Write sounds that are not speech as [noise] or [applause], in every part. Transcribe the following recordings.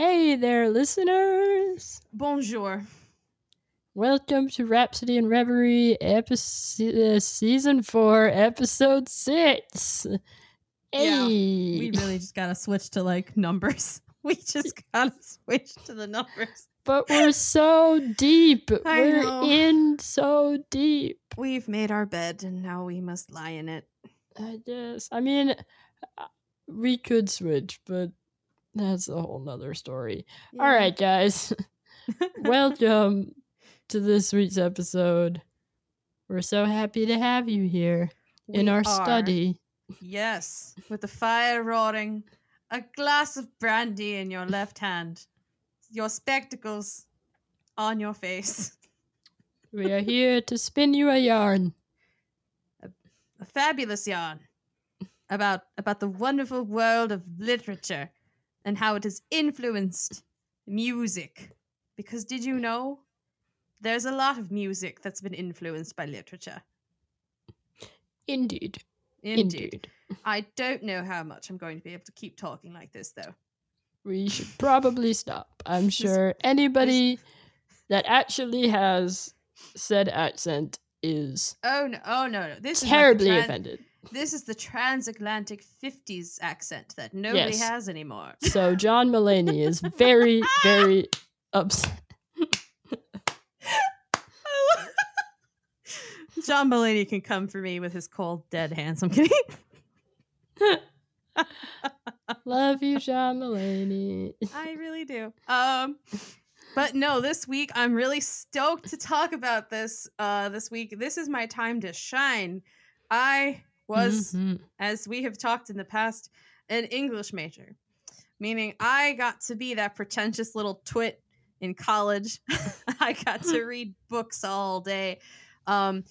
Hey there, listeners! Bonjour. Welcome to Rhapsody and Reverie, episode, uh, season four, episode six. Hey, Yeah, We really just gotta switch to like numbers. [laughs] We just gotta switch to the numbers. but we're so deep. [laughs] I we're know. in so deep. We've made our bed and now we must lie in it. I guess. I mean, uh, we could switch, but that's a whole nother story. All Yeah. right, guys. [laughs] Welcome [laughs] to this week's episode. We're so happy to have you here in We our are. study. Yes, with the fire roaring, a glass of brandy in your left hand, your spectacles on your face, [laughs] We are here to spin you a yarn. a fabulous yarn about about the wonderful world of literature and how it has influenced music. Because did you know there's a lot of music that's been influenced by literature? Indeed. Indeed. I don't know how much I'm going to be able to keep talking like this though. We should probably stop. I'm sure anybody that actually has said accent is Oh no! Oh no! no. This terribly is like the tran- offended. This is the transatlantic '50s accent that nobody Yes. has anymore. So John Mulaney is [laughs] very, very upset. [laughs] John Mulaney can come for me with his cold, dead hands. I'm kidding. [laughs] Love you, John Mulaney. I really do. Um, but no, this week I'm really stoked to talk about this. Uh, this week, this is my time to shine. I was, Mhm. as we have talked in the past, an English major, meaning I got to be that pretentious little twit in college. [laughs] I got to [laughs] read books all day. Um,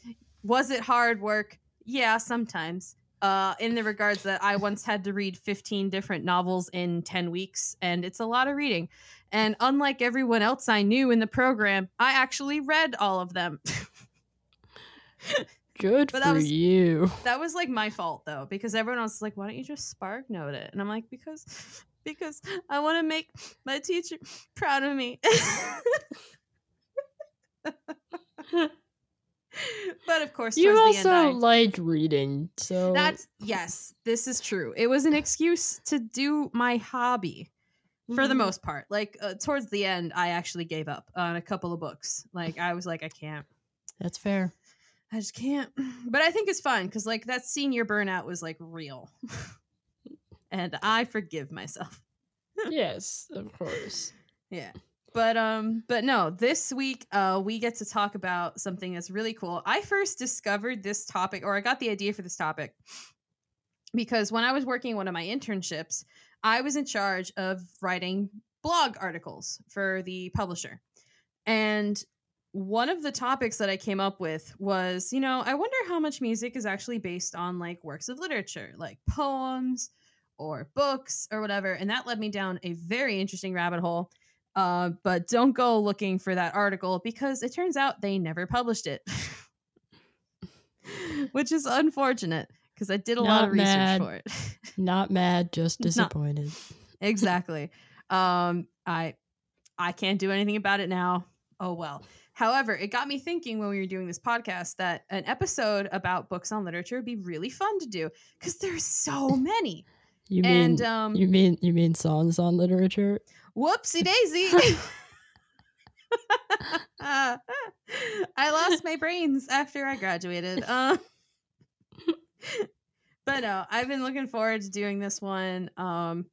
was it hard work? Yeah, sometimes. Uh, in the regards that I once had to read 15 different novels in 10 weeks, and it's a lot of reading. And unlike everyone else I knew in the program, I actually read all of them. [laughs] Good But that for was- you. [laughs] that was like my fault though, because everyone else was like, "Why don't you just spark note it?" And I'm like, "Because, [sighs] because I want to make my teacher [laughs] proud of me." [laughs] but of course, You towards the also I, like reading, so that's yes, this is true. It was an excuse to do my hobby for the Mhm. most part. Like uh, towards the end, I actually gave up on a couple of books. Like I was like, I can't. that's fair. I just can't. [sighs] But I think it's fun because like that senior burnout was like real. [laughs] and I forgive myself. [laughs] yes, of course. Yeah. But um but no, this week uh we get to talk about something that's really cool. I first discovered this topic or I got the idea for this topic because when I was working one of my internships, I was in charge of writing blog articles for the publisher. And one of the topics that I came up with was, you know, I wonder how much music is actually based on like works of literature, like poems or books or whatever. And that led me down a very interesting rabbit hole. Uh, but don't go looking for that article because it turns out they never published it, [laughs] which is unfortunate because I did a lot Not of research for it. Not mad, just [laughs] Not- disappointed. exactly. Um, I I can't do anything about it now. Oh well. However, it got me thinking when we were doing this podcast that an episode about books on literature would be really fun to do because there's so many. You mean and um, you mean you mean songs on literature? whoopsie daisy. Uh, [laughs] I lost my brains after I graduated. Uh, [laughs] but no, I've been looking forward to doing this one. Um,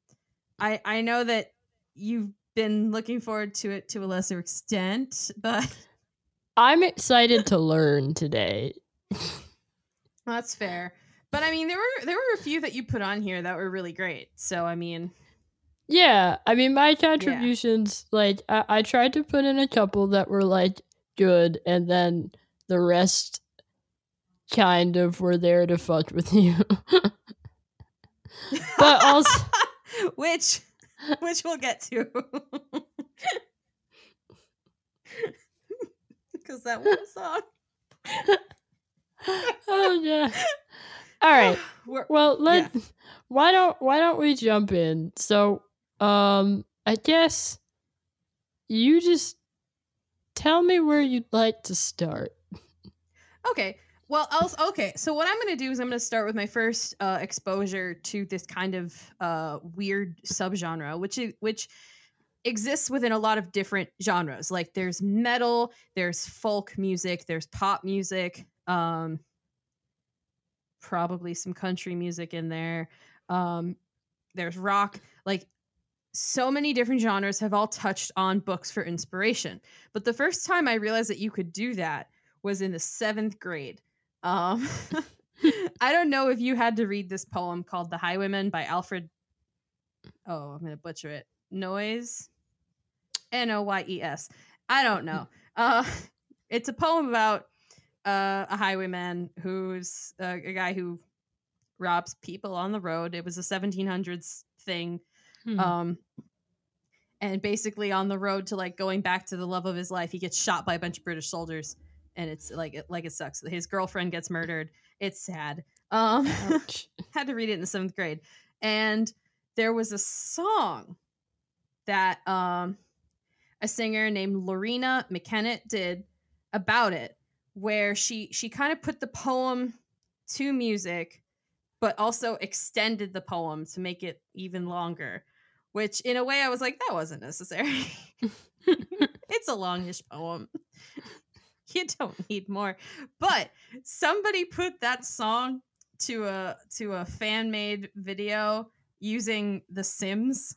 I I know that you've been looking forward to it to a lesser extent, but I'm excited to learn today. that's fair. But I mean, there were there were a few that you put on here that were really great. So I mean, Yeah, I mean my contributions like I, I tried to put in a couple that were like good and then the rest kind of were there to fuck with you. [laughs] but also [laughs] which which we'll get to. [laughs] Because that one song. [laughs] oh yeah. [sighs] All right. Well, let why don't why don't we jump in? So, um I guess you just tell me where you'd like to start. Okay. Well, I'll, okay. So what I'm going to do is I'm going to start with my first uh, exposure to this kind of uh, weird subgenre, which is which exists within a lot of different genres. Like there's metal, there's folk music, there's pop music, um, probably some country music in there. Um, there's rock. Like so many different genres have all touched on books for inspiration. But the first time I realized that you could do that was in the seventh grade. Um, [laughs] I don't know if you had to read this poem called The Highwayman by Alfred. Oh, I'm going to butcher it. Noyes? N O Y E S. I don't know. Uh, [laughs] it's a poem about uh, a highwayman who's uh, a guy who robs people on the road. It was a 1700s thing. Hmm. Um, and basically on the road to like going back to the love of his life, he gets shot by a bunch of British soldiers, and it's like it, like it sucks. His girlfriend gets murdered. It's sad. Um, [laughs] had to read it in the seventh grade, and there was a song that um, a singer named Loreena McKennitt did about it, where she she kind of put the poem to music, but also extended the poem to make it even longer which in a way I was like, that wasn't necessary. [laughs] it's a longish poem. [laughs] you don't need more. But somebody put that song to a to a fan made video using The Sims.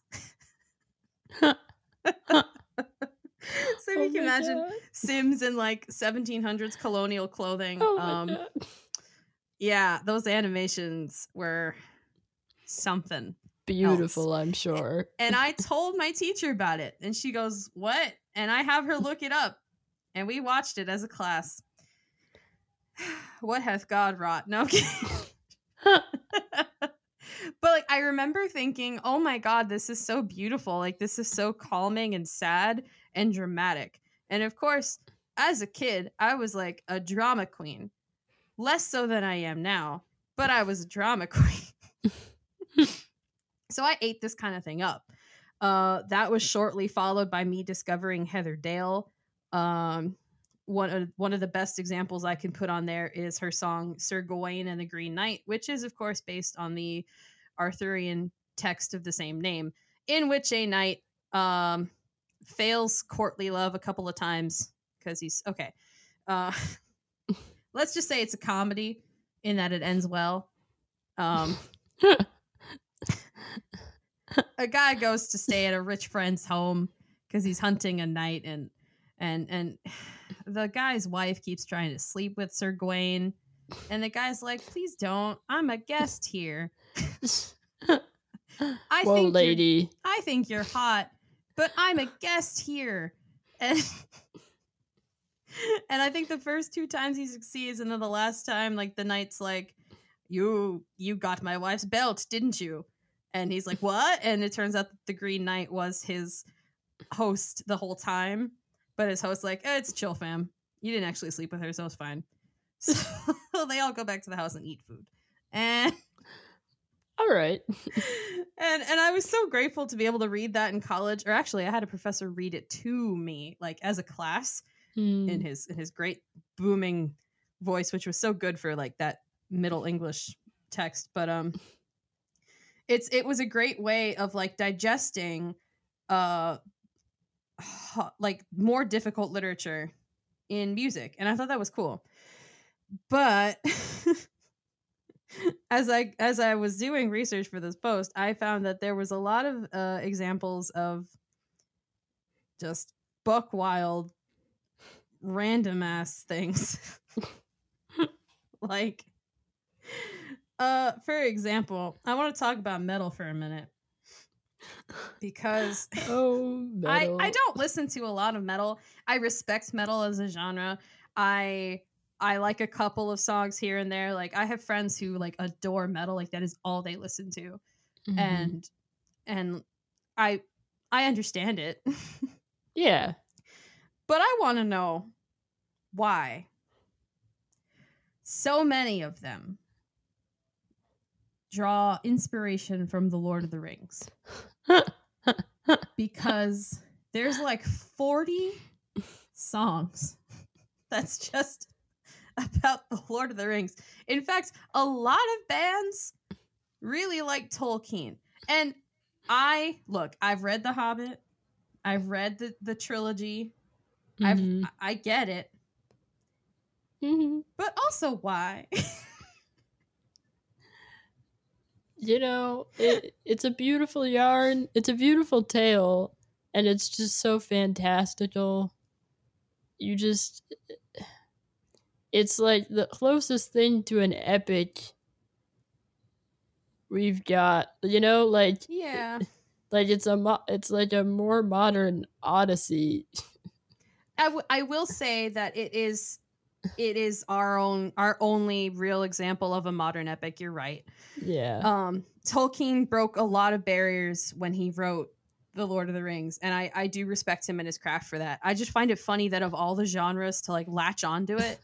[laughs] [laughs] so oh you can imagine God. Sims in like 1700s colonial clothing. Oh um, yeah, those animations were something beautiful, else. I'm sure. And I [laughs] told my teacher about it, and she goes, What? And I have her look it up, and we watched it as a class. [sighs] what hath God wrought? No, [laughs] but like I remember thinking, oh my god, this is so beautiful. Like this is so calming and sad and dramatic. And of course, as a kid, I was like a drama queen. Less so than I am now, but I was a drama [laughs] queen. So I ate this kind of thing up. Uh, that was shortly followed by me discovering Heather Dale. Um, one of one of the best examples I can put on there is her song Sir Gawain and the Green Knight, which is of course based on the Arthurian text of the same name, in which a knight um, fails courtly love a couple of times because he's okay. Uh, [laughs] let's just say it's a comedy in that it ends well. Um, a guy goes to stay at a rich friend's home because he's hunting a knight and and and the guy's wife keeps trying to sleep with Sir Gawain and the guy's like, "Please don't. I'm a guest here." I Whoa, think lady. I think you're hot, but I'm a guest here. And and I think the first two times he succeeds, and then the last time, like the knight's like, "You you got my wife's belt, didn't you?" And he's like, What? And it turns out that the Green Knight was his host the whole time. But his host, like, eh, it's chill, fam. You didn't actually sleep with her, so it's fine. [laughs] So they all go back to the house and eat food. And all right. [laughs] and and I was so grateful to be able to read that in college. Or actually, I had a professor read it to me, like as a class, mm. in his in his great booming voice, which was so good for like that middle English text. But um it's it was a great way of like digesting uh like more difficult literature in music and i thought that was cool. But [laughs] as i as i was doing research for this post i found that there was a lot of uh examples of just buck wild random ass things. [laughs] Like uh, for example, I want to talk about metal for a minute because [laughs] oh, I I don't listen to a lot of metal. I respect metal as a genre. I I like a couple of songs here and there. Like I have friends who like adore metal. Like that is all they listen to, mm-hmm. and and I I understand it. [laughs] yeah, but I want to know why so many of them draw inspiration from the Lord of the Rings. [laughs] because there's like 40 songs [laughs] that's just about the Lord of the Rings. In fact, a lot of bands really like Tolkien. And I look, I've read The Hobbit. I've read the, the trilogy. Mhm. I've I get it. Mhm. But also why? [laughs] You know, it, it's a beautiful yarn. It's a beautiful tale, and it's just so fantastical. You just. It's like the closest thing to an epic we've got. You know, like yeah. [laughs] like it's a mo- it's like a more modern Odyssey. I, w- I will say that it is it is our own our only real example of a modern epic you're right Yeah. um tolkien broke a lot of barriers when he wrote the lord of the rings and i i do respect him and his craft for that i just find it funny that of all the genres to like latch onto it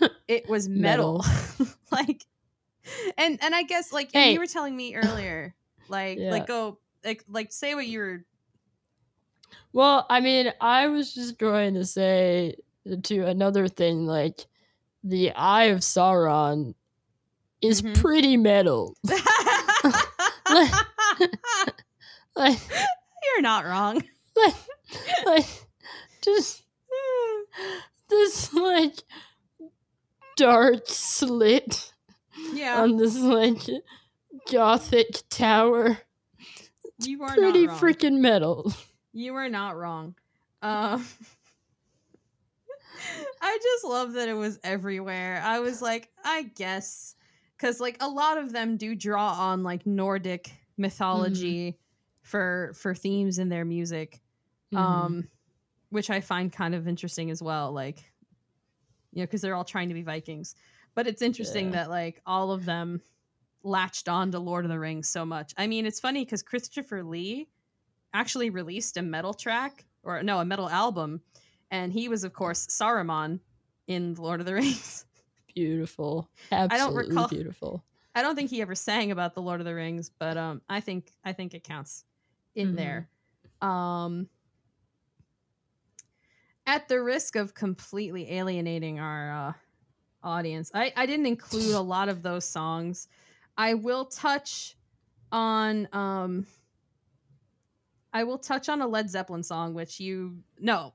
[laughs] it was metal, [laughs] like and and i guess like Hey. you were telling me earlier like Yeah. like go like like say what you were Well, I mean, I was just going to say to another thing, like the Eye of Sauron is Mhm. pretty metal. Like, [laughs] [laughs] you're not wrong like, [laughs] like, just this like dark slit yeah on this like gothic tower. you are Pretty not wrong. freaking metal. You are not wrong. Um, I just love that it was everywhere. I was like, I guess, because like a lot of them do draw on like Nordic mythology for for themes in their music, Mhm. um, which I find kind of interesting as well. Like, you know, because they're all trying to be Vikings, but it's interesting Yeah. that like all of them latched on to Lord of the Rings so much. I mean, it's funny because Christopher Lee actually released a metal track or no, a metal album, and he was of course Saruman in The Lord of the [laughs] Rings. beautiful. don't Absolutely recall- beautiful. I don't think he ever sang about the Lord of the Rings, but um, I think I think it counts in Mhm. there. Um, at the risk of completely alienating our uh, audience, I I didn't include a lot of those songs. I will touch on um. I will touch on a Led Zeppelin song, which you no.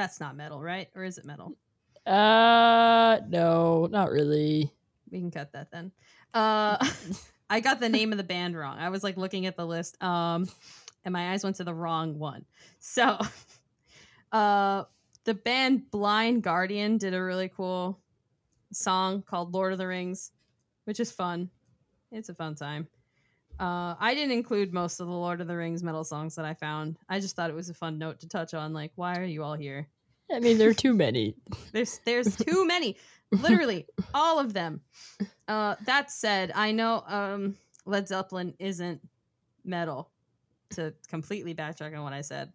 That's not metal, right? Or is it metal? Uh, no, not really. We can cut that then. Uh, [laughs] I got the name of the band wrong. I was like looking at the list, um, and my eyes went to the wrong one. So, [laughs] uh, the band Blind Guardian did a really cool song called "Lord of the Rings," which is fun. It's a fun time. Uh, I didn't include most of the Lord of the Rings metal songs that I found. I just thought it was a fun note to touch on. Like, why are you all here? I mean, there are too [laughs] many. There's there's [laughs] too many. Literally all of them. Uh that said, I know um Led Zeppelin isn't metal to completely backtrack on what I said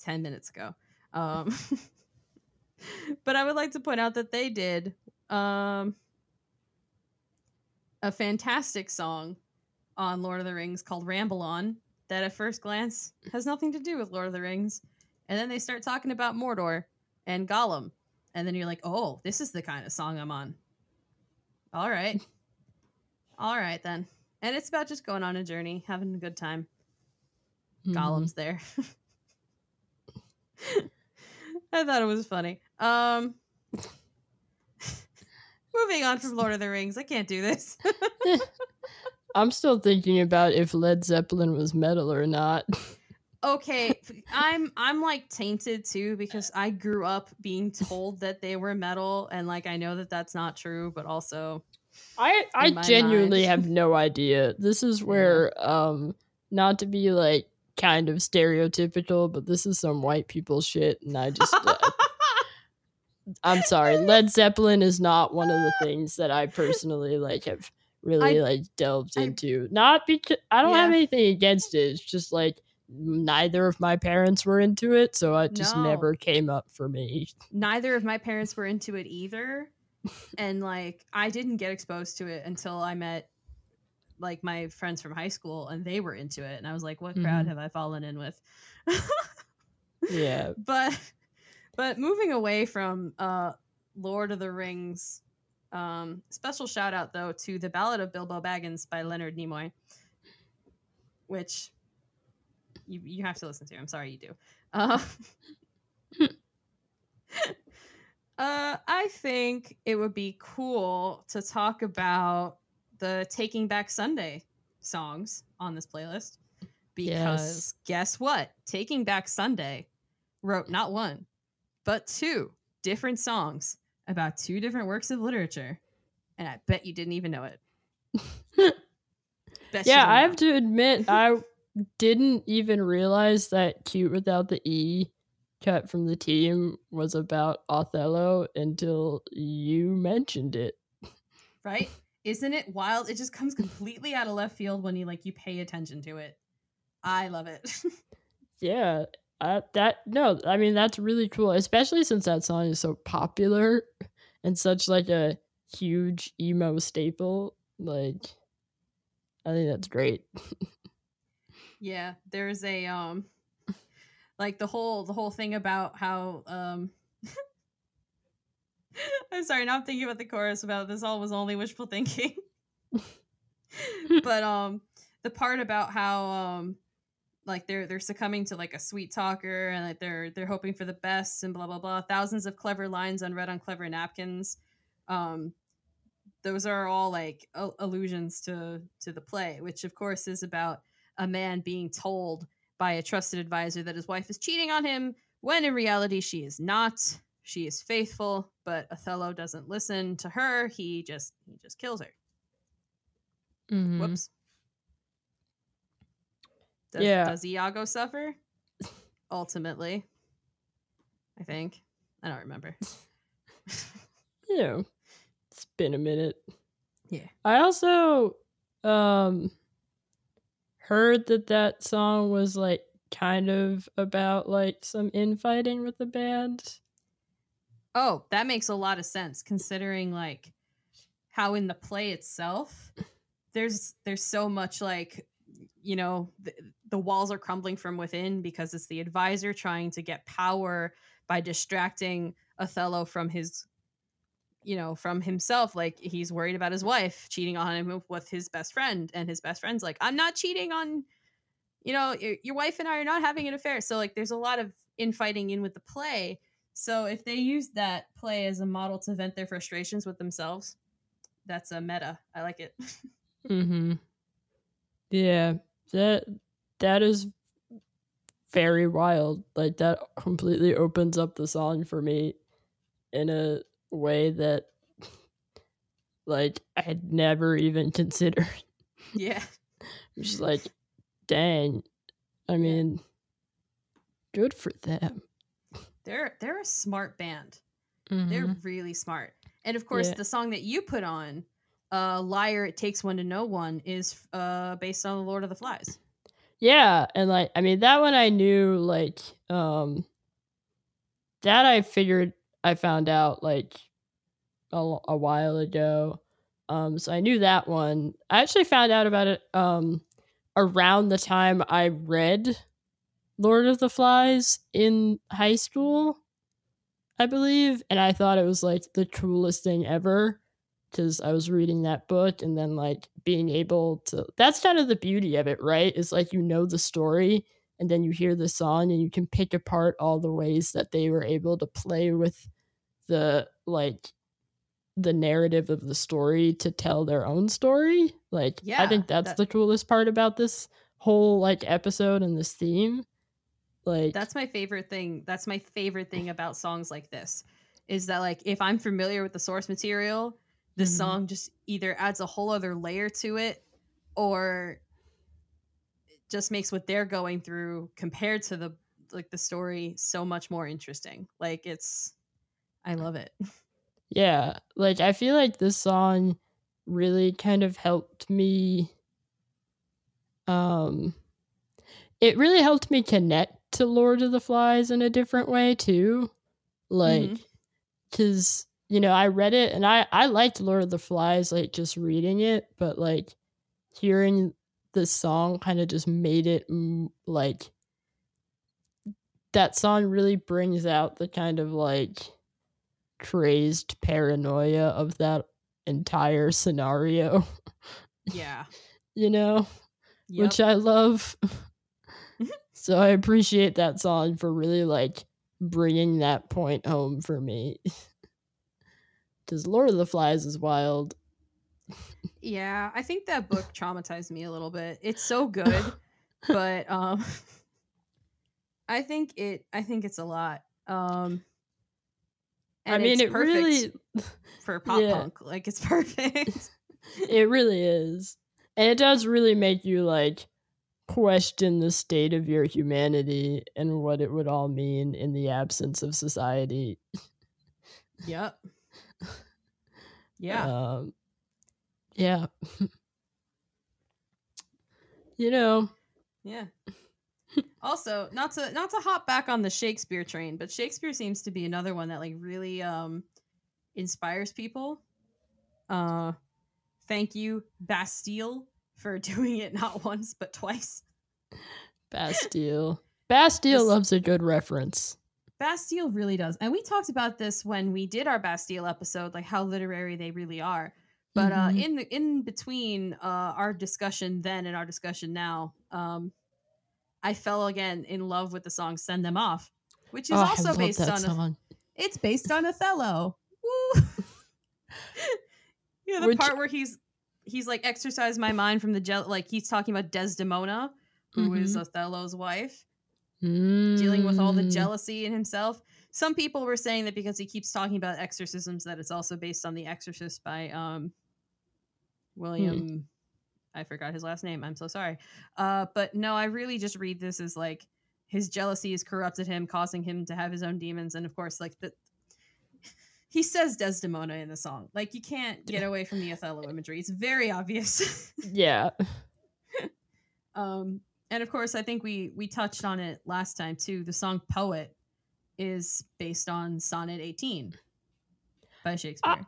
10 minutes ago. Um [laughs] but I would like to point out that they did um a fantastic song on Lord of the Rings called Ramble On that at first glance has nothing to do with Lord of the Rings. And then they start talking about Mordor and Gollum. And then you're like, oh, this is the kind of song I'm on. All right. [laughs] All right, then. And it's about just going on a journey, having a good time. Mhm. Gollum's there. [laughs] I thought it was funny. Um [laughs] Moving on from Lord of the Rings. I can't do this. I'm still thinking about if Led Zeppelin was metal or not. [laughs] okay, I'm I'm like tainted too because I grew up being told that they were metal and like I know that that's not true, but also I I genuinely mind. have no idea. This is where um not to be like kind of stereotypical, but this is some white people shit and I just uh, [laughs] I'm sorry. Led Zeppelin is not one of the things that I personally like have really I- like delved I- into. Not because I don't have anything against it. It's just like neither of my parents were into it, so it just No. never came up for me. [laughs] neither of my parents were into it either and like i didn't get exposed to it until i met like my friends from high school and they were into it and I was like what crowd mm-hmm. have I fallen in with? yeah. [laughs] But but moving away from uh Lord of the Rings um special shout out though to The Ballad of Bilbo Baggins by Leonard Nimoy which you you have to listen to. I'm sorry you do. Uh, [laughs] uh, I think it would be cool to talk about the Taking Back Sunday songs on this playlist because yes. guess what? Taking Back Sunday wrote not one, but two different songs about two different works of literature. And I bet you didn't even know it. [laughs] yeah, I have to admit, I [laughs] didn't even realize that Cute Without the E cut from the team was about Othello until you mentioned it. Right? Isn't it wild? It just comes completely out of left field when you like you pay attention to it. I love it. [laughs] yeah. Uh, that no, I mean that's really cool, especially since that song is so popular and such like a huge emo staple. Like I think that's great. yeah, there's a um like the whole the whole thing about how um [laughs] I'm sorry, now I'm thinking about the chorus about this all was only wishful thinking. [laughs] but um the part about how um like they're they're succumbing to like a sweet talker and like they're they're hoping for the best and blah blah blah. Thousands of clever lines unread on clever napkins. Um those are all like allusions to to the play which of course is about a man being told by a trusted advisor that his wife is cheating on him when in reality she is not. She is faithful but othello doesn't listen to her. He just he just kills her. Mm-hmm. whoops does, yeah. does iago suffer? Ultimately. I think. I don't remember. [laughs] Yeah it's been a minute. Yeah. I also um heard that that song was like kind of about like some infighting with the band. Oh, that makes a lot of sense considering like how in the play itself there's there's so much like you know the, the walls are crumbling from within because it's the advisor trying to get power by distracting Othello from his you know, from himself. Like he's worried about his wife cheating on him with his best friend, and his best friend's like, "I'm not cheating on, you know, your, wife and I are not having an affair." So like, there's a lot of infighting in with the play. So if they use that play as a model to vent their frustrations with themselves, that's a meta. I like it. [laughs] mm-hmm. Yeah, that that is very wild. Like that completely opens up the song for me in a way that like I had never even [laughs] considered. Yeah. Just like, dang. I mean, good for them. They're they're a smart band. Mm-hmm. They're really smart. And of course, yeah. the song that you put on, uh, "Liar," it takes one to know one, is uh based on the Lord of the Flies. Yeah, and like I mean that one I knew like um that I figured I found out like a, a while ago. Um, so I knew that one. I actually found out about it um, around the time I read Lord of the Flies in high school, I believe, and I thought it was like the coolest thing ever because I was reading that book and then like being able to. That's kind of the beauty of it, right? Is like you know the story and then you hear the song and you can pick apart all the ways that they were able to play with the like the narrative of the story to tell their own story. Like yeah, I think that's that, the coolest part about this whole like episode and this theme. Like That's my favorite thing. That's my favorite thing about songs like this is that like if I'm familiar with the source material, the mm-hmm. song just either adds a whole other layer to it or just makes what they're going through compared to the like the story so much more interesting. Like it's I love it. [laughs] Yeah, like I feel like this song really kind of helped me um it really helped me connect to Lord of the Flies in a different way too. Like mm-hmm. You know, I read it and I I liked Lord of the Flies like just reading it, but like hearing the song kind of just made it like that song really brings out the kind of like crazed paranoia of that entire scenario. Yeah. [laughs] you know, yep. which I love. [laughs] [laughs] so I appreciate that song for really like bringing that point home for me. Because Lord of the Flies is wild. Yeah, I think that book [laughs] traumatized me a little bit. It's so [laughs] good, but um [laughs] I think it I think it's a lot. Um I mean it really for pop yeah. punk. Like it's perfect. it really is. And it does really make you like question the state of your humanity and what it would all mean in the absence of society. Yep. [laughs] Yeah. Um, yeah. [laughs] you know. Yeah. also, not to not to hop back on the Shakespeare train, but Shakespeare seems to be another one that like really um inspires people. Uh thank you Bastille for [laughs] doing it not once but twice. Bastille. Bastille loves a good reference. Bastille really does. And we talked about this when we did our Bastille episode, like how literary they really are. But uh, mm-hmm. uh, in the in between uh, our discussion then and our discussion now, um, I fell again in love with the song "Send Them Off," which is oh, also based on song. A, it's based on Othello. Woo! [laughs] yeah, the which, part where he's he's like exercise my mind from the gel like he's talking about Desdemona, who mm-hmm. is Othello's wife, mm. dealing with all the mm. jealousy in himself. Some people were saying that because he keeps talking about exorcisms, that it's also based on The Exorcist by um, William. Mm. I forgot his last name. I'm so sorry. Uh, but no, I really just read this as like his jealousy has corrupted him, causing him to have his own demons, and of course, like the he says Desdemona in the song. Like you can't get away from the Othello imagery. It's very obvious. yeah. [laughs] um and of course I think we we touched on it last time too. The song Poet is based on Sonnet 18 by Shakespeare. Uh,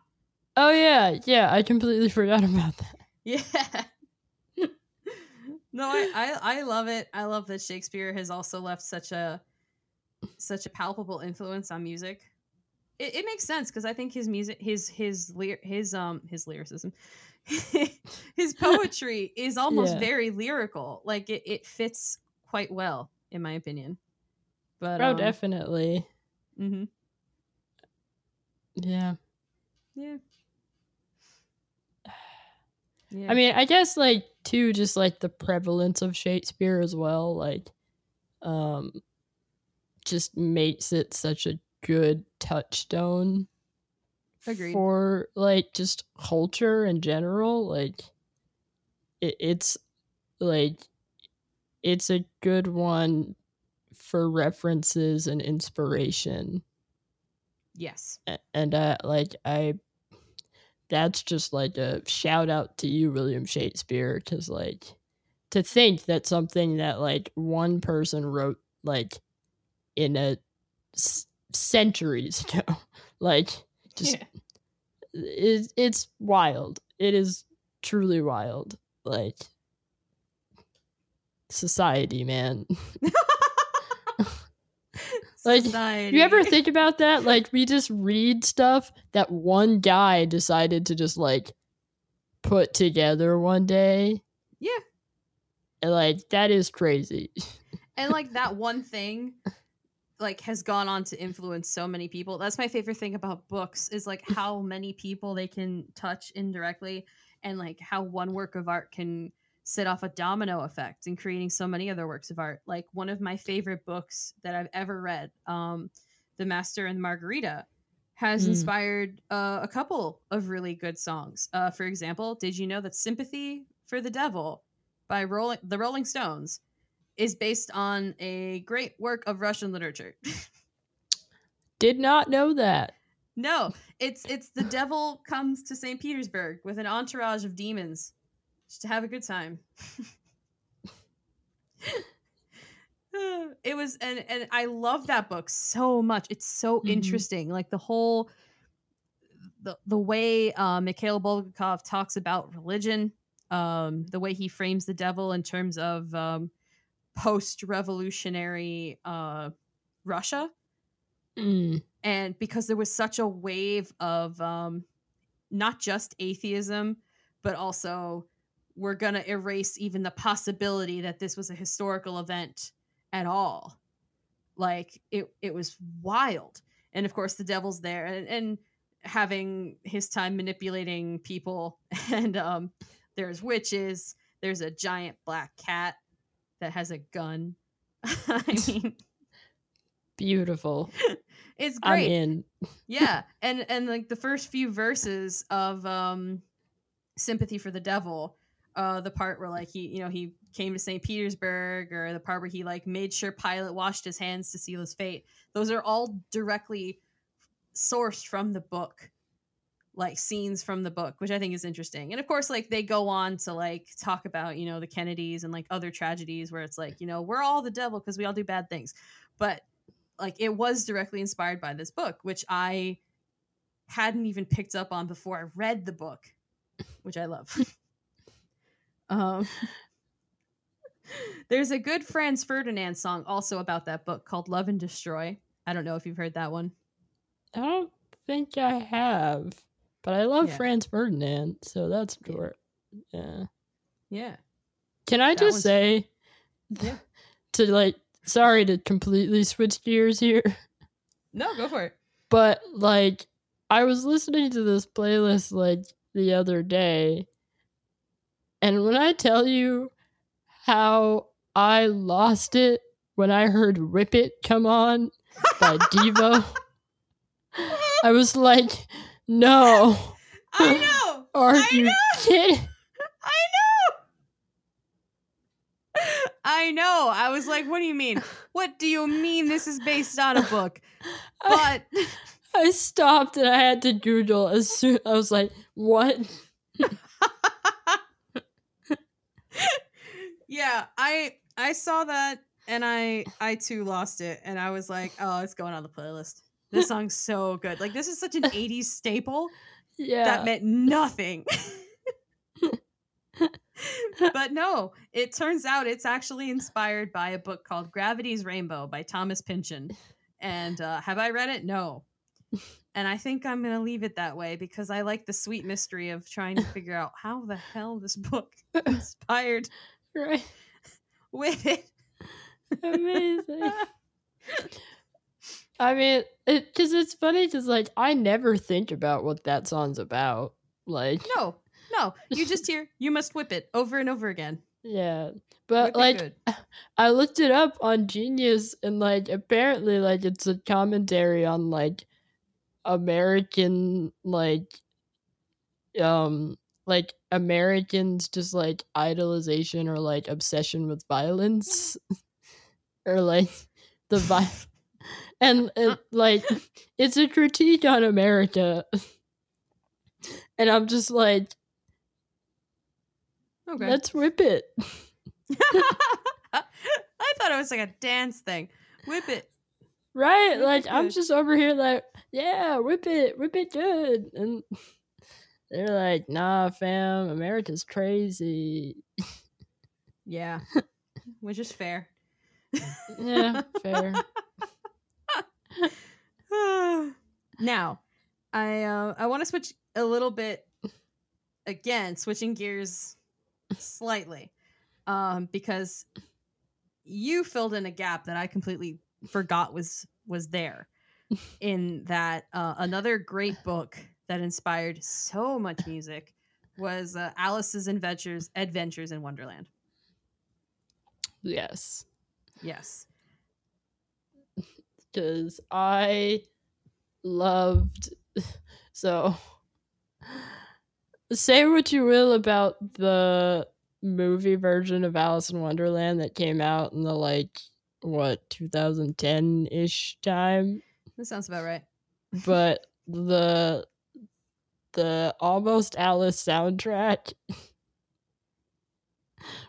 oh yeah, yeah, I completely forgot about that. [laughs] Yeah. no, I, I I love it. I love that Shakespeare has also left such a such a palpable influence on music it, it makes sense because I think his music, his his his um his lyricism, [laughs] his poetry is almost yeah. very lyrical. Like it, it fits quite well, in my opinion. But oh, um, definitely. Mm-hmm. Yeah. Yeah. [sighs] Yeah. I mean, I guess like too, just like the prevalence of Shakespeare as well, like, um, just makes it such a good touchstone Agreed. for like just culture in general. Like it, it's like it's a good one for references and inspiration. Yes. And uh like I that's just like a shout out to you William Shakespeare cuz like to think that something that like one person wrote like in a centuries [laughs] ago. like just yeah. it, it's wild. It is truly wild. Like society, man. [laughs] like society. you ever think about that? Like we just read stuff that one guy decided to just like put together one day. Yeah. And like that is crazy. and like that one thing like has gone on to influence so many people. That's my favorite thing about books is like [laughs] how many people they can touch indirectly and like how one work of art can set off a domino effect in creating so many other works of art. Like one of my favorite books that I've ever read, um, The Master and Margarita, has mm. inspired uh, a couple of really good songs. Uh, for example, did you know that Sympathy for the Devil by Rolling the Rolling Stones is based on a great work of Russian literature. [laughs] Did not know that. No, it's it's the devil comes to St. Petersburg with an entourage of demons just to have a good time. [laughs] it was and and I love that book so much. It's so mm-hmm. interesting. Like the whole the the way uh, Mikhail Bulgakov talks about religion um, the way he frames the devil in terms of um, post-revolutionary uh, Russia, Mm. and because there was such a wave of um, not just atheism, but also we're gonna erase even the possibility that this was a historical event at all. Like it, it was wild, and of course the devil's there, and, and having his time manipulating people, [laughs] and um, there's witches, there's a giant black cat that has a gun. [laughs] I [laughs] mean, Beautiful. [laughs] it's I'm great. in. yeah and and like the first few verses of um sympathy for the devil uh the part where like he you know he came to st petersburg or the part where he like made sure pilate washed his hands to seal his fate those are all directly sourced from the book like scenes from the book which i think is interesting. And of course like they go on to like talk about you know the kennedys and like other tragedies where it's like you know we're all the devil because we all do bad things. But like it was directly inspired by this book which i hadn't even picked up on before i read the book which i love. [laughs] Um [laughs] there's a good franz ferdinand song also about that book called love and destroy. I don't know if you've heard that one. I don't think I have, but I love Yeah. Franz Ferdinand, so that's short. Yeah. yeah Can I That just say Yeah. [laughs] to like sorry to completely switch gears here, no go for it but like I was listening to this playlist like the other day and when I tell you how I lost it when I heard Rip It come on by [laughs] Devo, I was like, no. i know [laughs] Are I you know. kidding? I know. I know. I was like, what do you mean? What do you mean this is based on a book? [laughs] I, But I stopped and I had to Google as soon I was like, what? [laughs] yeah, I I saw that and I I too lost it and I was like, oh, it's going on the playlist. This [laughs] song's so good. Like this is such an 80s staple Yeah. that meant nothing. [laughs] but no, it turns out it's actually inspired by a book called Gravity's Rainbow by Thomas Pynchon. And uh, have I read it? No. And I think I'm going to leave it that way because I like the sweet mystery of trying to figure out how the hell this book [laughs] inspired right. with it. Amazing. I mean, it because it's funny because like I never think about what that song's about. Like, no, no, you just [laughs] hear "You must whip it" over and over again. yeah, but Whip like. [laughs] I looked it up on Genius and like apparently like it's a commentary on like American like um like Americans just like idolization or like obsession with violence [laughs] or like the vi- and [laughs] it, like it's a critique on America and I'm just like okay. let's rip it [laughs] I thought it was like a dance thing. Whip it. Right? Whip like it I'm just over here like, yeah, whip it, whip it good. And [laughs] they're like, nah, fam, America's crazy. Yeah, which is fair. Yeah, fair. [sighs] now, I uh, I want to switch a little bit again, switching gears slightly, um, because you filled in a gap that I completely forgot was was there. In that, uh, another great book that inspired so much music was uh, Alice's Adventures Adventures in Wonderland. yes. Yes. Because I loved. [laughs] So, say what you will about the movie version of Alice in Wonderland that came out in the like, what, 2010 ish time? That sounds about right. [laughs] but the the almost alice soundtrack [laughs]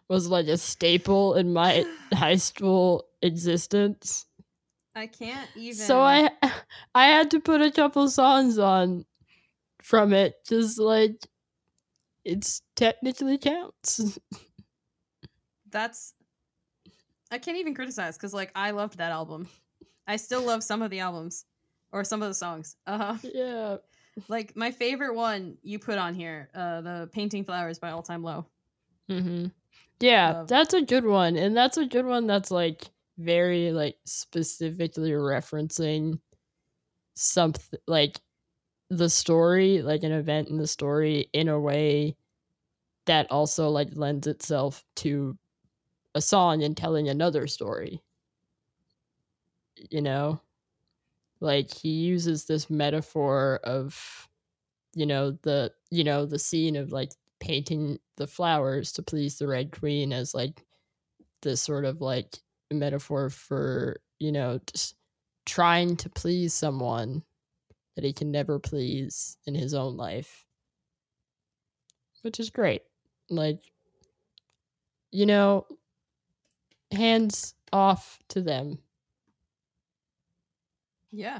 was like a staple in my [sighs] high school existence I can't even. so i [laughs] i had to put a couple songs on from it just like it's technically counts. [laughs] That's I can't even criticize because like I loved that album. I still love some of the albums or some of the songs. Uh huh. Yeah. Like my favorite one you put on here, uh, the Painting Flowers by All Time Low. Mm-hmm. Yeah, that's a good one, and that's a good one. That's like very like specifically referencing something like the story, like an event in the story, in a way that also like lends itself to a song and telling another story. You know, like he uses this metaphor of, you know, the you know the scene of like painting the flowers to please the Red Queen as like this sort of like metaphor for you know just trying to please someone that he can never please in his own life which is great like you know hands off to them Yeah.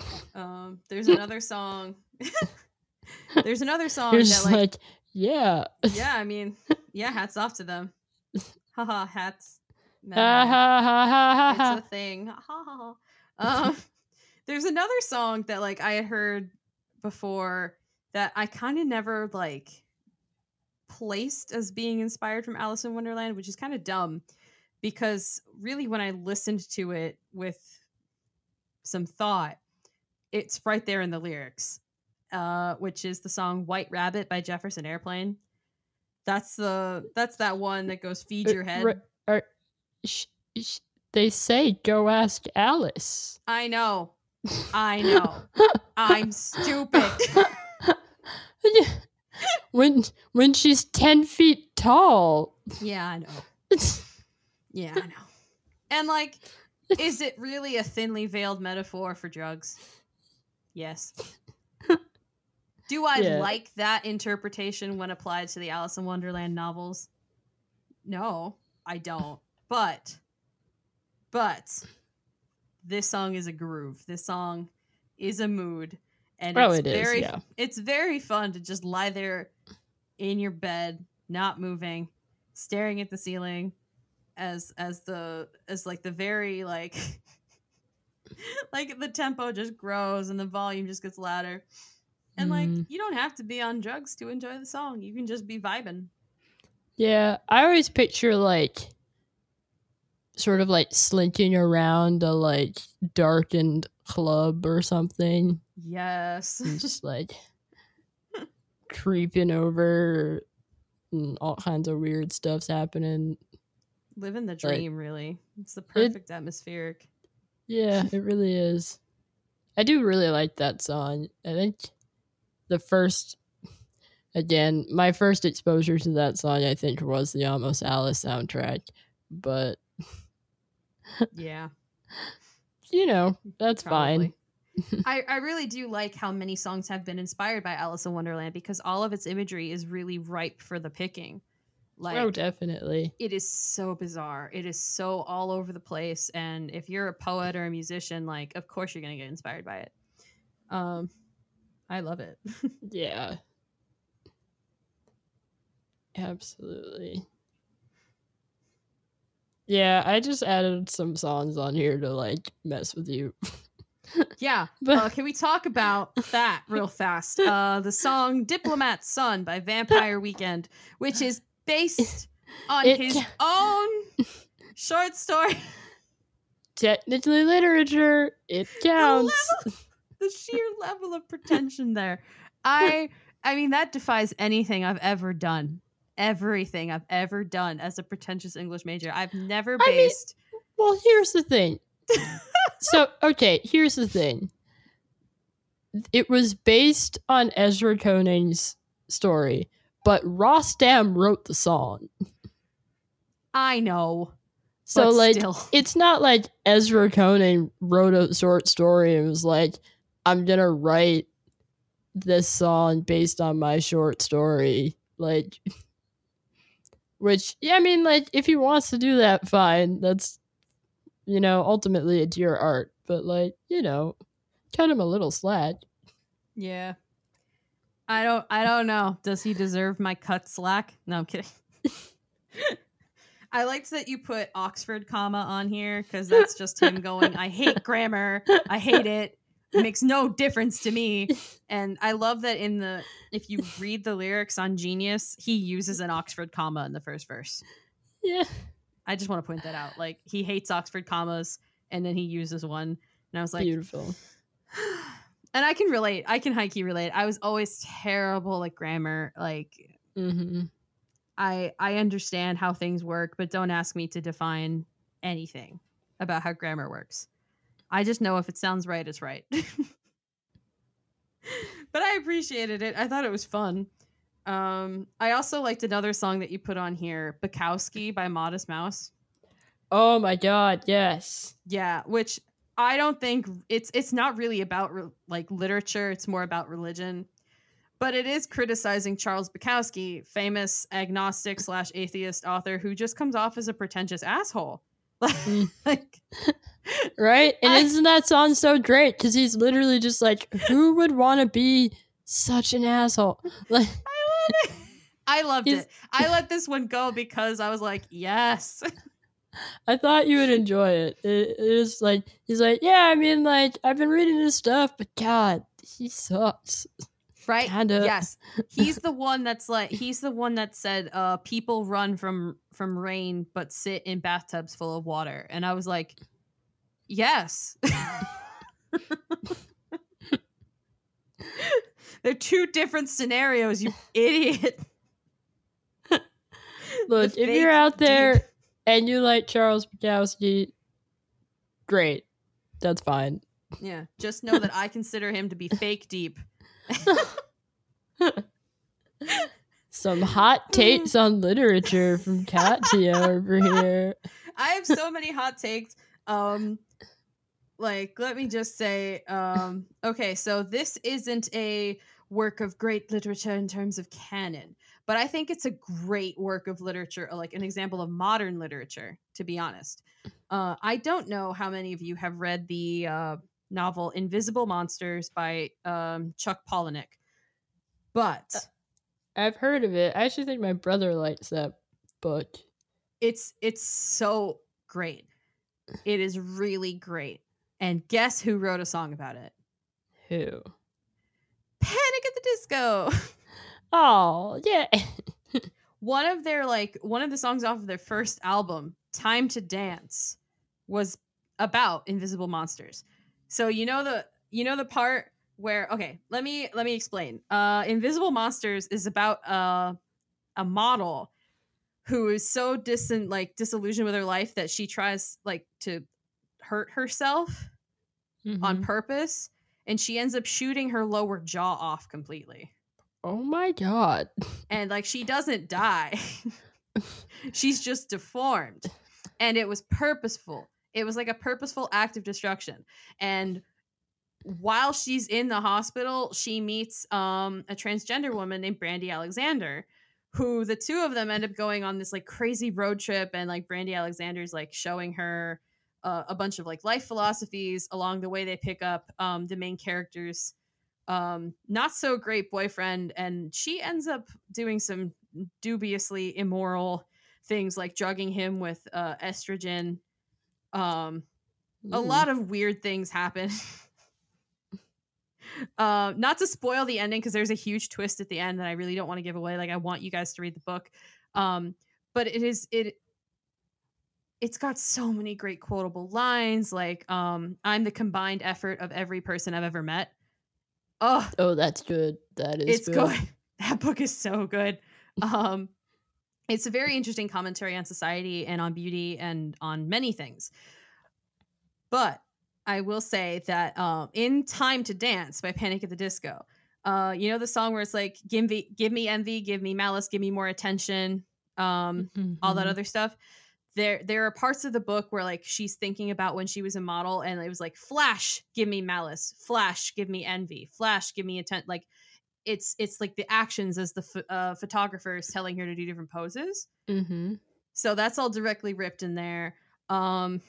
[laughs] Um, there's another song. [laughs] there's another song you're that like, like yeah yeah, I mean, yeah, hats off to them. [laughs] Haha, hats. Mad ha ha ha ha ha it's a thing. Ha, ha, ha, ha. Um, [laughs] there's another song that like I had heard before that I kind of never like placed as being inspired from Alice in Wonderland, which is kind of dumb because really when I listened to it with some thought, it's right there in the lyrics, uh, which is the song "White Rabbit" by Jefferson Airplane. That's the that's that one that goes "Feed Uh, your head." ri- are- sh- sh- they say go ask alice I know. [laughs] I know. I'm stupid. [laughs] when when she's 10 feet tall yeah, I know. [laughs] Yeah, I know. And like, is it really a thinly veiled metaphor for drugs? Yes. Do I Yeah. like that interpretation when applied to the Alice in Wonderland novels? No, I don't. But, but, this song is a groove. This song is a mood, and Oh, it's it is, very, yeah. it's very fun to just lie there in your bed, not moving, staring at the ceiling, as as the as like the very like [laughs] like the tempo just grows and the volume just gets louder. And like Mm. you don't have to be on drugs to enjoy the song. You can just be vibing. yeah i always picture like sort of like slinking around a like darkened club or something Yes. and [laughs] just like creeping over and all kinds of weird stuff's happening Living the Like, dream, really. It's the perfect atmospheric. Yeah, it really is. I do really like that song. I think the first, again, my first exposure to that song, I think, was the Almost Alice soundtrack. But, Yeah. [laughs] you know, that's Probably. fine. [laughs] I, I really do like how many songs have been inspired by Alice in Wonderland because all of its imagery is really ripe for the picking. Like oh, definitely. it is so bizarre. It is so all over the place. And if you're a poet or a musician, like of course you're gonna get inspired by it. Um I love it. [laughs] Yeah. Absolutely. Yeah, I just added some songs on here to like mess with you. [laughs] yeah. [laughs] But Uh, can we talk about that real fast? Uh the song Diplomat's Son by Vampire Weekend, which is based on It his ca- own short story. technically literature, it counts. The sheer level of pretension there. I I mean that defies anything I've ever done. Everything I've ever done as a pretentious English major. I've never I mean- based Well, here's the thing. [laughs] so, okay, here's the thing. It was based on Ezra Koenig's story, but Rostam wrote the song. I know. So, like, still. it's not like Ezra Koenig wrote a short story and was like, I'm gonna write this song based on my short story. Like, [laughs] which, yeah, I mean, like, if he wants to do that, fine. That's, you know, ultimately it's your art. But, like, you know, cut him a little slack. Yeah. I don't I don't know. Does he deserve my cut slack? No, I'm kidding. [laughs] I liked that you put Oxford comma on here because that's just him going, I hate grammar. I hate it. It makes no difference to me. [laughs] And I love that in the if you read the lyrics on Genius, he uses an Oxford comma in the first verse. Yeah. I just want to point that out. Like he hates Oxford commas and then he uses one. And I was like Beautiful. [sighs] and I can relate. I can high key relate. I was always terrible at grammar. Like Mm-hmm. I I understand how things work, but don't ask me to define anything about how grammar works. I just know if it sounds right, it's right. [laughs] but I appreciated it. I thought it was fun. Um, I also liked another song that you put on here, Bukowski by Modest Mouse. Oh my god, yes. Yeah, which I don't think it's it's not really about re- like literature. It's more about religion, but it is criticizing Charles Bukowski, famous agnostic slash atheist author who just comes off as a pretentious asshole. Mm. [laughs] like, Right? And I- isn't that song so great? Because he's literally just like, who would want to be such an asshole? [laughs] Like, I love it. I loved it. I let this one go because I was like, yes. I thought you would enjoy it. It it is like, he's like, yeah, I mean, like, I've been reading his stuff, but God, he sucks. [laughs] right? Kinda. Yes. He's the [laughs] one that's like he's the one that said uh people run from from rain but sit in bathtubs full of water. And I was like, yes. [laughs] They're two different scenarios, you [laughs] idiot. Look, The if you're out there deep. and you like Charles Bukowski, great. That's fine. Yeah. Just know that I consider him to be fake deep. [laughs] Some hot takes on literature from Katya over here. [laughs] I have so many hot takes. Um like let me just say um okay, so this isn't a work of great literature in terms of canon, but I think it's a great work of literature, like an example of modern literature, to be honest. Uh I don't know how many of you have read the uh novel Invisible Monsters by um Chuck Palahniuk. But I've heard of it. I actually think my brother likes that book. it's it's so great. It is really great. And guess who wrote a song about it? Who? Panic at the Disco. [laughs] Oh, yeah. [laughs] one of their like one of the songs off of their first album, Time to Dance, was about invisible monsters. So you know the you know the part where okay, let me let me explain. Uh Invisible Monsters is about uh a model who is so distant like disillusioned with her life that she tries like to hurt herself on Mhm. purpose and she ends up shooting her lower jaw off completely. Oh my god. and like she doesn't die [laughs] [laughs] she's just deformed and it was purposeful it was like a purposeful act of destruction and while she's in the hospital she meets um a transgender woman named brandy alexander who the two of them end up going on this like crazy road trip and like brandy alexander's like showing her uh, a bunch of like life philosophies along the way. They pick up um the main characters um not so great boyfriend and she ends up doing some dubiously immoral things like drugging him with uh estrogen um a Mm. lot of weird things happen [laughs] uh not to spoil the ending because there's a huge twist at the end that i really don't want to give away like i want you guys to read the book um but it is it it's got so many great quotable lines like um i'm the combined effort of every person i've ever met oh Oh, that's good. That is it's good. [laughs] That book is so good. [laughs] Um, it's a very interesting commentary on society and on beauty and on many things. But I will say that um, in "Time to Dance" by Panic at the Disco, uh, you know the song where it's like "Give me, give me envy, give me malice, give me more attention," um, all that Mhm. other stuff. There, there are parts of the book where like she's thinking about when she was a model, and it was like, "Flash, give me malice. Flash, give me envy. Flash, give me attention." Like it's it's like the actions as the ph- uh, photographer is telling her to do different poses. Mhm. So that's all directly ripped in there. Um,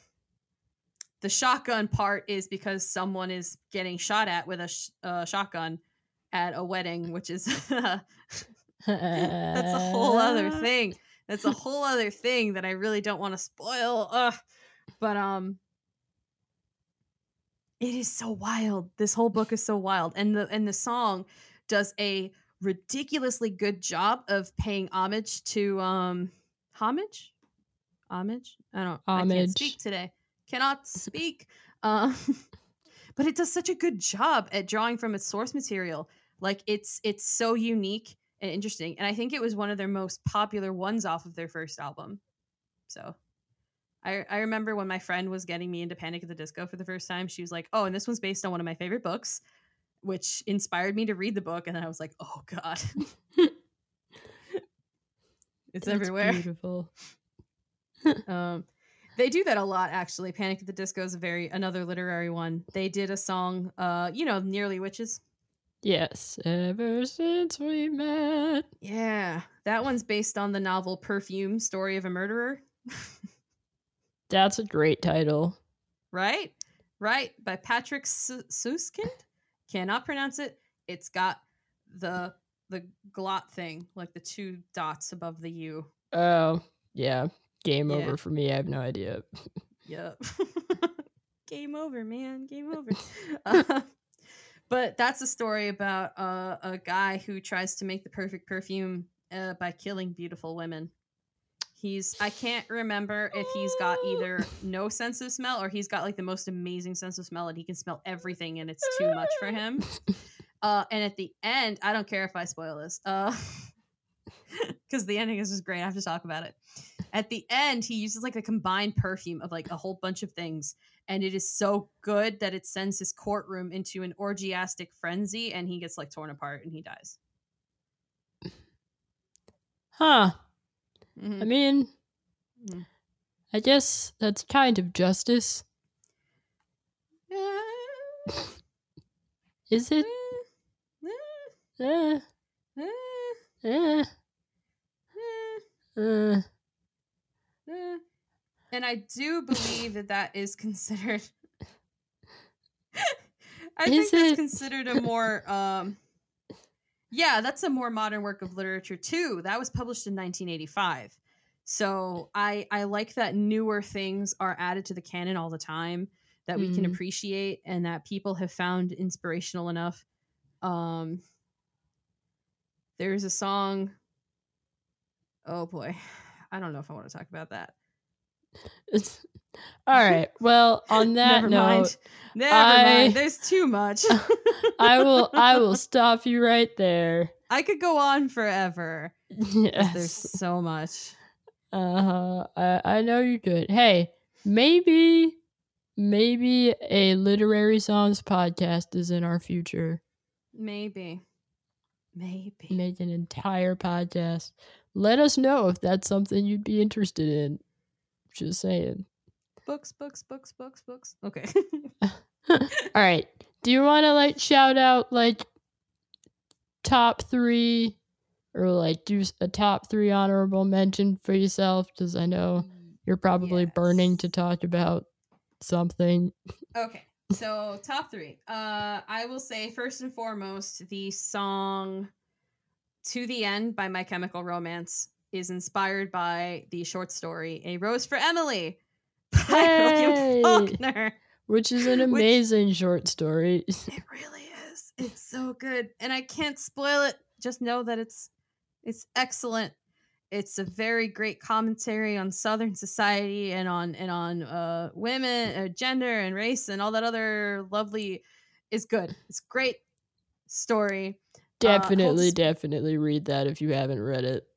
the shotgun part is because someone is getting shot at with a sh- uh, shotgun, at a wedding, which is [laughs] that's a whole other [laughs] thing. That's a whole other thing that I really don't want to spoil. Ugh. But um it is so wild. This whole book is so wild. And the and the song does a ridiculously good job of paying homage to um homage? Homage? I don't homage. I can't speak today. Cannot [laughs] speak. Um [laughs] but it does such a good job at drawing from its source material. Like it's it's so unique and interesting. And I think it was one of their most popular ones off of their first album. So I, I remember when my friend was getting me into Panic at the Disco for the first time, she was like, Oh, and this one's based on one of my favorite books, which inspired me to read the book. And then I was like, Oh, God. [laughs] it's That's everywhere. Beautiful. [laughs] um, they do that a lot, actually. Panic at the Disco is a very another literary one. They did a song, uh, you know, Nearly Witches. Yes, ever since we met. Yeah, that one's based on the novel Perfume Story of a Murderer. That's a great title. Right? Right. By Patrick S- Suskind. Cannot pronounce it. It's got the the glot thing, like the two dots above the U. Oh, yeah. Game yeah. over for me. I have no idea. [laughs] yep. [laughs] Game over, man. Game over. [laughs] Uh, but that's a story about uh, a guy who tries to make the perfect perfume uh, by killing beautiful women. He's I can't remember if he's got either [laughs] no sense of smell or he's got like the most amazing sense of smell and he can smell everything and it's too much for him. [laughs] Uh, and at the end, I don't care if I spoil this, uh, [laughs] because the ending is just great. I have to talk about it. At the end, he uses like a combined perfume of like a whole bunch of things, and it is so good that it sends his courtroom into an orgiastic frenzy, and he gets like torn apart and he dies. Huh. Mm-hmm. I mean, mm-hmm. I guess that's kind of justice. is it? Uh, uh, uh, and I do believe that that is considered. [laughs] [laughs] I is think that's considered a more. um Yeah, that's a more modern work of literature too. That was published in 1985. So I I like that newer things are added to the canon all the time that mm. we can mm-hmm. appreciate and that people have found inspirational enough. Um there's a song Oh boy. [sighs] I don't know if I want to talk about that. [laughs] All right. Well, on [laughs] that Never note, mind. Never I, mind. There's too much. [laughs] I will. I will stop you right there. I could go on forever. Yes. There's so much. Uh huh. I, I know you could. Hey, maybe, maybe a literary songs podcast is in our future. Maybe. Maybe. Make an entire podcast. Let us know if that's something you'd be interested in. Just saying. Books, books, books, books, books. Okay. [laughs] All right. Do you want to like shout out like top three or like do a top three honorable mention for yourself? Because I know you're probably yes. burning to talk about something. Okay. So top three. Uh I will say first and foremost, the song To the End by My Chemical Romance is inspired by the short story A Rose for Emily [laughs] by hey! William Faulkner. Which is an amazing which, short story. [laughs] It really is. It's so good. And I can't spoil it. Just know that it's it's excellent. It's a very great commentary on Southern society and on and on uh, women, uh, gender, and race, and all that other lovely. Is good. It's great story. Definitely, uh, definitely read that if you haven't read it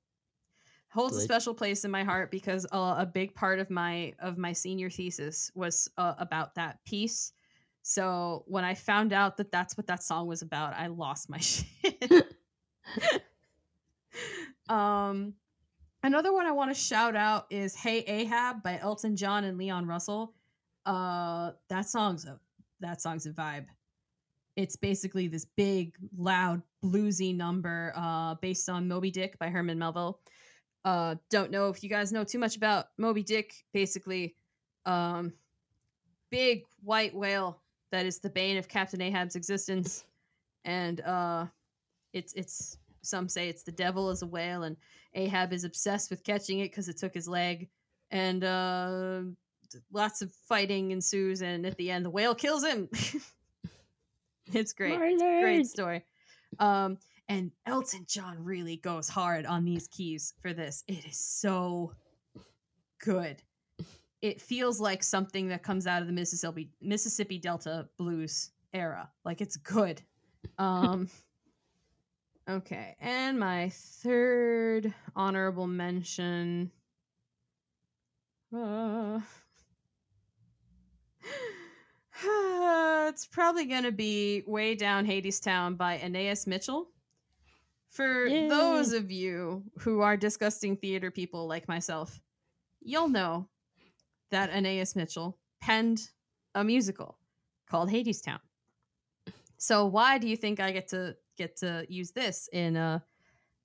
holds a special place in my heart because uh, a big part of my of my senior thesis was uh, about that piece. So when i found out that that's what that song was about i lost my [laughs] shit. [laughs] Um another one i want to shout out is hey ahab by elton john and leon russell. Uh that song's a that song's a vibe. It's basically this big loud bluesy number uh based on moby dick by herman melville uh, don't know if you guys know too much about Moby Dick. Basically, um, big white whale that is the bane of Captain Ahab's existence, and uh, it's it's some say it's the devil as a whale and Ahab is obsessed with catching it because it took his leg and uh, lots of fighting ensues and at the end the whale kills him. [laughs] it's great. It's great story. Um, and Elton John really goes hard on these keys for this. It is so good. It feels like something that comes out of the Mississippi Mississippi Delta blues era. Like it's good. Um [laughs] okay, and my third honorable mention uh, [sighs] it's probably going to be Way Down Hadestown by Anais Mitchell. For Yay. those of you who are disgusting theater people like myself, you'll know that Anais Mitchell penned a musical called Hadestown. So why do you think I get to get to use this in uh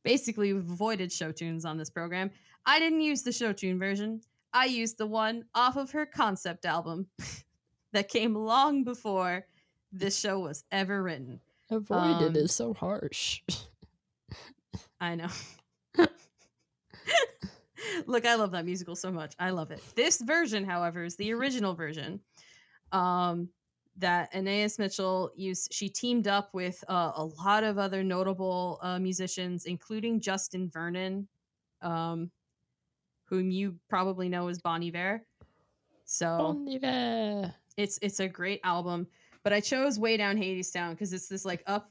basically we've avoided show tunes on this program. I didn't use the show tune version. I used the one off of her concept album [laughs] that came long before this show was ever written. Avoided um, is so harsh. [laughs] I know. [laughs] [laughs] Look, I love that musical so much. I love it. This version, however, is the original version. Um, that Anais Mitchell used. She teamed up with uh, a lot of other notable uh, musicians, including Justin Vernon, um, whom you probably know as Bon Iver. So Bon Iver. It's it's a great album, but I chose Way Down Hades Town because it's this like up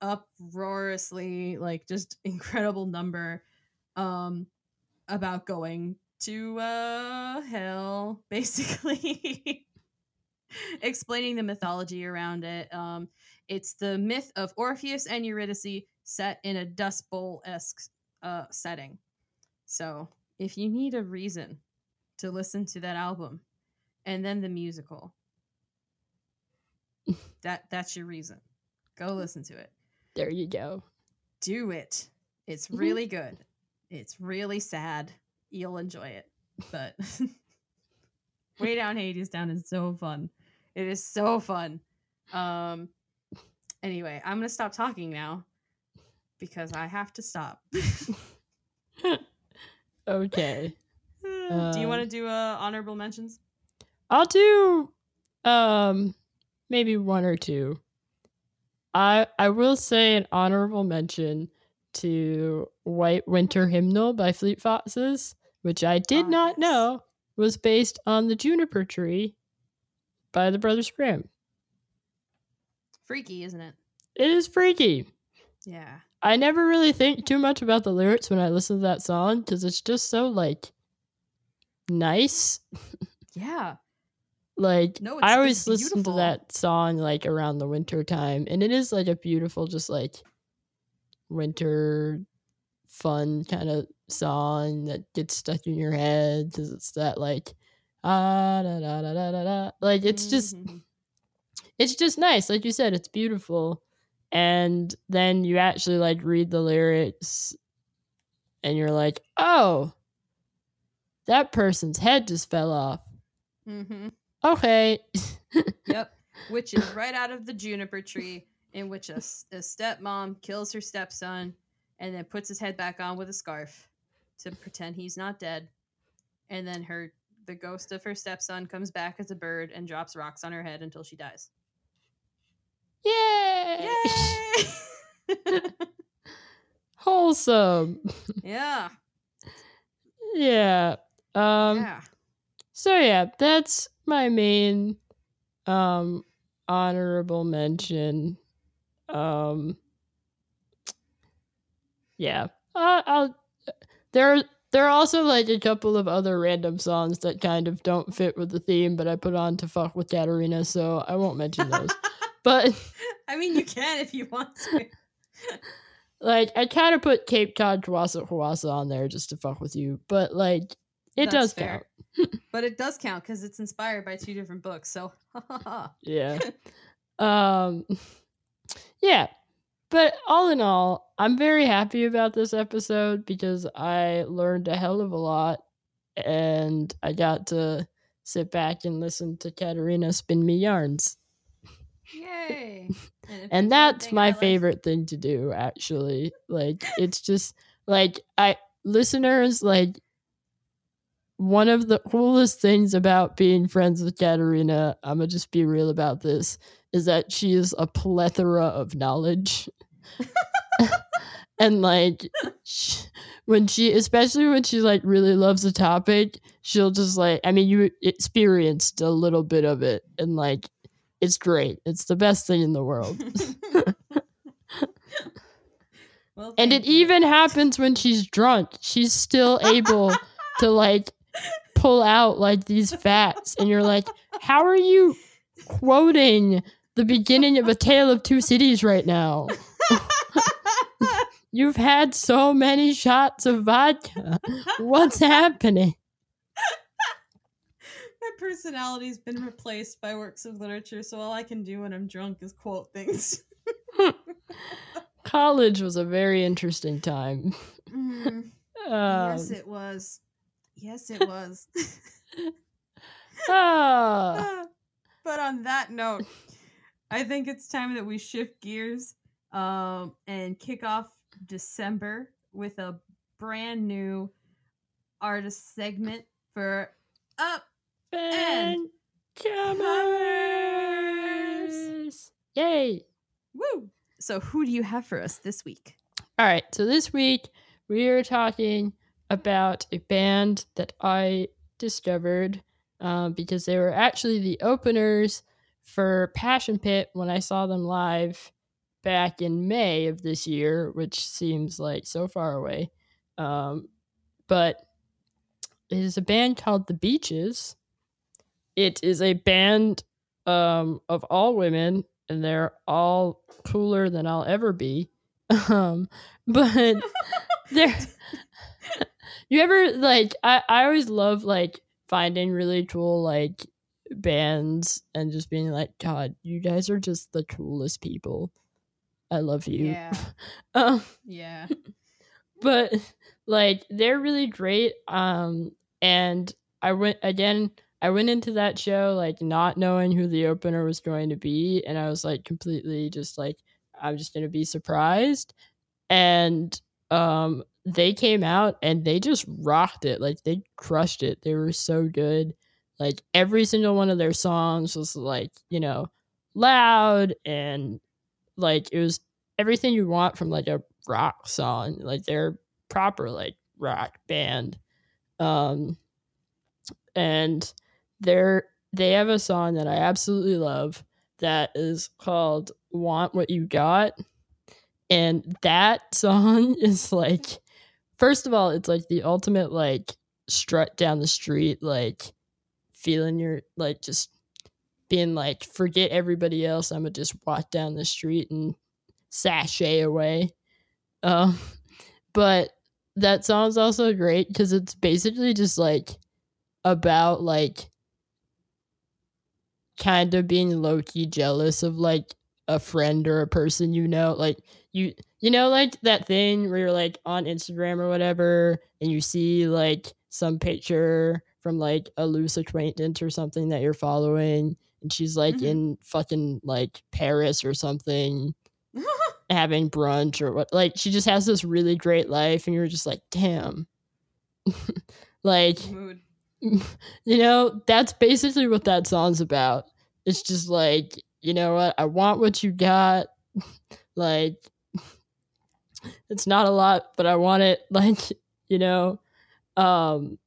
uproariously like just [laughs] incredible number um about going to uh hell [laughs] basically. Explaining the mythology around it um it's the myth of orpheus and eurydice set in a dust bowl-esque uh setting. So if you need a reason to listen to that album and then the musical [laughs] that that's your reason. Go listen to it there you go. Do it. It's mm-hmm. really good. It's really sad. You'll enjoy it. But [laughs] Way Down Hadestown is so fun. It is so fun. Um anyway, I'm gonna stop talking now because I have to stop. [laughs] okay. Uh, [laughs] do you want to do uh, honorable mentions? I'll do um maybe one or two. I I will say an honorable mention to White Winter Hymnal by Fleet Foxes, which I did oh, not yes. know was based on the juniper tree by the Brothers Grimm. Freaky, isn't it? It is freaky. Yeah. I never really think too much about the lyrics when I listen to that song because it's just so like nice. [laughs] Yeah. Like no, I always listen to that song like around the winter time, and it is like a beautiful, just like winter fun kind of song that gets stuck in your head because it's that like ah da da da da da da. Like it's just mm-hmm. it's just nice. Like you said, it's beautiful, and then you actually like read the lyrics, and you're like, oh, that person's head just fell off. Mm-hmm. Okay. yep. [laughs] Which is right out of the juniper tree, in which a, a stepmom kills her stepson and then puts his head back on with a scarf to pretend he's not dead. And then her the ghost of her stepson comes back as a bird and drops rocks on her head until she dies. Yay! Yay! [laughs] [laughs] Wholesome. Yeah. Yeah. Um yeah. So yeah, that's my main um honorable mention. Um yeah. Uh, I'll there there are also like a couple of other random songs that kind of don't fit with the theme, but I put on to fuck with Katarina, so I won't mention those. [laughs] but I mean, you can if you want to. [laughs] like I kind of put Cape Cod Kwassa Kwassa on there just to fuck with you, but like it That's does fair. count [laughs] but it does count because it's inspired by two different books. So [laughs] yeah, [laughs] um, yeah. But all in all, I'm very happy about this episode because I learned a hell of a lot, and I got to sit back and listen to Katarina spin me yarns. Yay! And, and that's my favorite thing to do, actually. Like, it's just like I listeners like one of the coolest things about being friends with Katarina, I'm gonna just be real about this, is that she is a plethora of knowledge. [laughs] and like she, when she especially when she like really loves a topic she'll just like i mean you experienced a little bit of it and like it's great it's the best thing in the world [laughs] [laughs] well, and it you. even happens when she's drunk she's still able to like pull out like these facts and you're like how are you quoting the beginning of a tale of two cities right now [laughs] You've had so many shots of vodka. What's happening? My personality's been replaced by works of literature, so all I can do when I'm drunk is quote things. [laughs] College was a very interesting time. Mm. [laughs] Um, yes, it was. Yes, it was. [laughs] ah. But on that note, I think it's time that we shift gears um, and kick off December with a brand new artist segment for Up and Comers. Yay! Woo! So, who do you have for us this week? All right. So, this week we are talking about a band that I discovered um, because they were actually the openers for Passion Pit when I saw them live back in May of this year, which seems like so far away. Um, but it is a band called The Beaches. It is a band um, of all women, and they're all cooler than I'll ever be. [laughs] Um, but [laughs] they're. You ever like? I I always love like finding really cool like bands and just being like, God, you guys are just the coolest people. I love you. Yeah. [laughs] um, yeah. [laughs] But like they're really great. Um, and I went again. I went into that show like not knowing who the opener was going to be, and I was like completely just like I'm just gonna be surprised. And um, they came out and they just rocked it. Like they crushed it. They were so good. Like every single one of their songs was like you know loud and like it was everything you want from like a rock song. Like they're proper like rock band. Um and they're they have a song that I absolutely love that is called Want What You Got. And that [laughs] song is like first of all, it's like the ultimate like strut down the street, like feeling your like just being like, forget everybody else. I'm gonna just walk down the street and sashay away. Um, [laughs] but that song's also great because it's basically just like about like kind of being low key jealous of like a friend or a person you know. Like you, you know, like that thing where you're like on Instagram or whatever, and you see like some picture from like a loose acquaintance or something that you're following, and she's like mm-hmm. in fucking like Paris or something, [laughs] having brunch or what. Like she just has this really great life, and you're just like, damn. [laughs] like, Mood. [laughs] you know, that's basically what that song's about. It's just like, you know what? I want what you got. like, it's not a lot, but I want it. [laughs] Like, you know, um,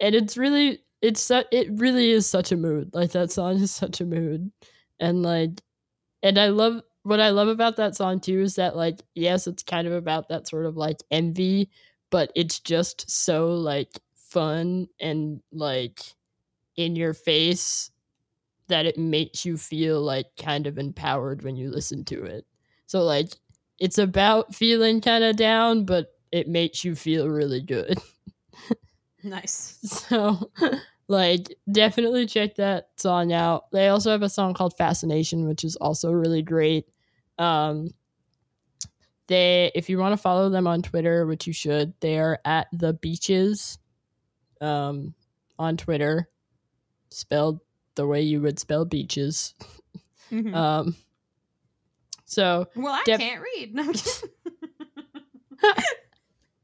and it's really it's it really is such a mood. Like that song is such a mood. And like and I love what I love about that song too is that like yes, it's kind of about that sort of like envy, but it's just so like fun and like in your face that it makes you feel like kind of empowered when you listen to it. So like it's about feeling kind of down, but it makes you feel really good. Nice. [laughs] So, like, definitely check that song out. They also have a song called Fascination, which is also really great. Um, they, if you want to follow them on Twitter, which you should, they are at the beaches, um, on Twitter, spelled the way you would spell beaches. Mhm. Um, so well, I def- can't read. No. [laughs]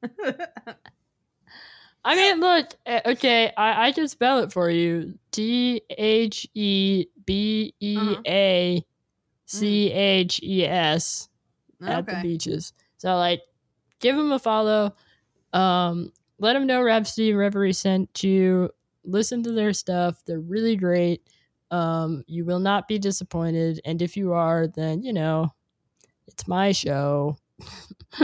[laughs] I mean, look, eh, okay, I, I can spell it for you. D H E B E A C H E S at the beaches. So, like, give them a follow. Um, let them know Rhapsody and Reverie sent you. Listen to their stuff; they're really great. Um, you will not be disappointed, and if you are, then you know it's my show. [laughs]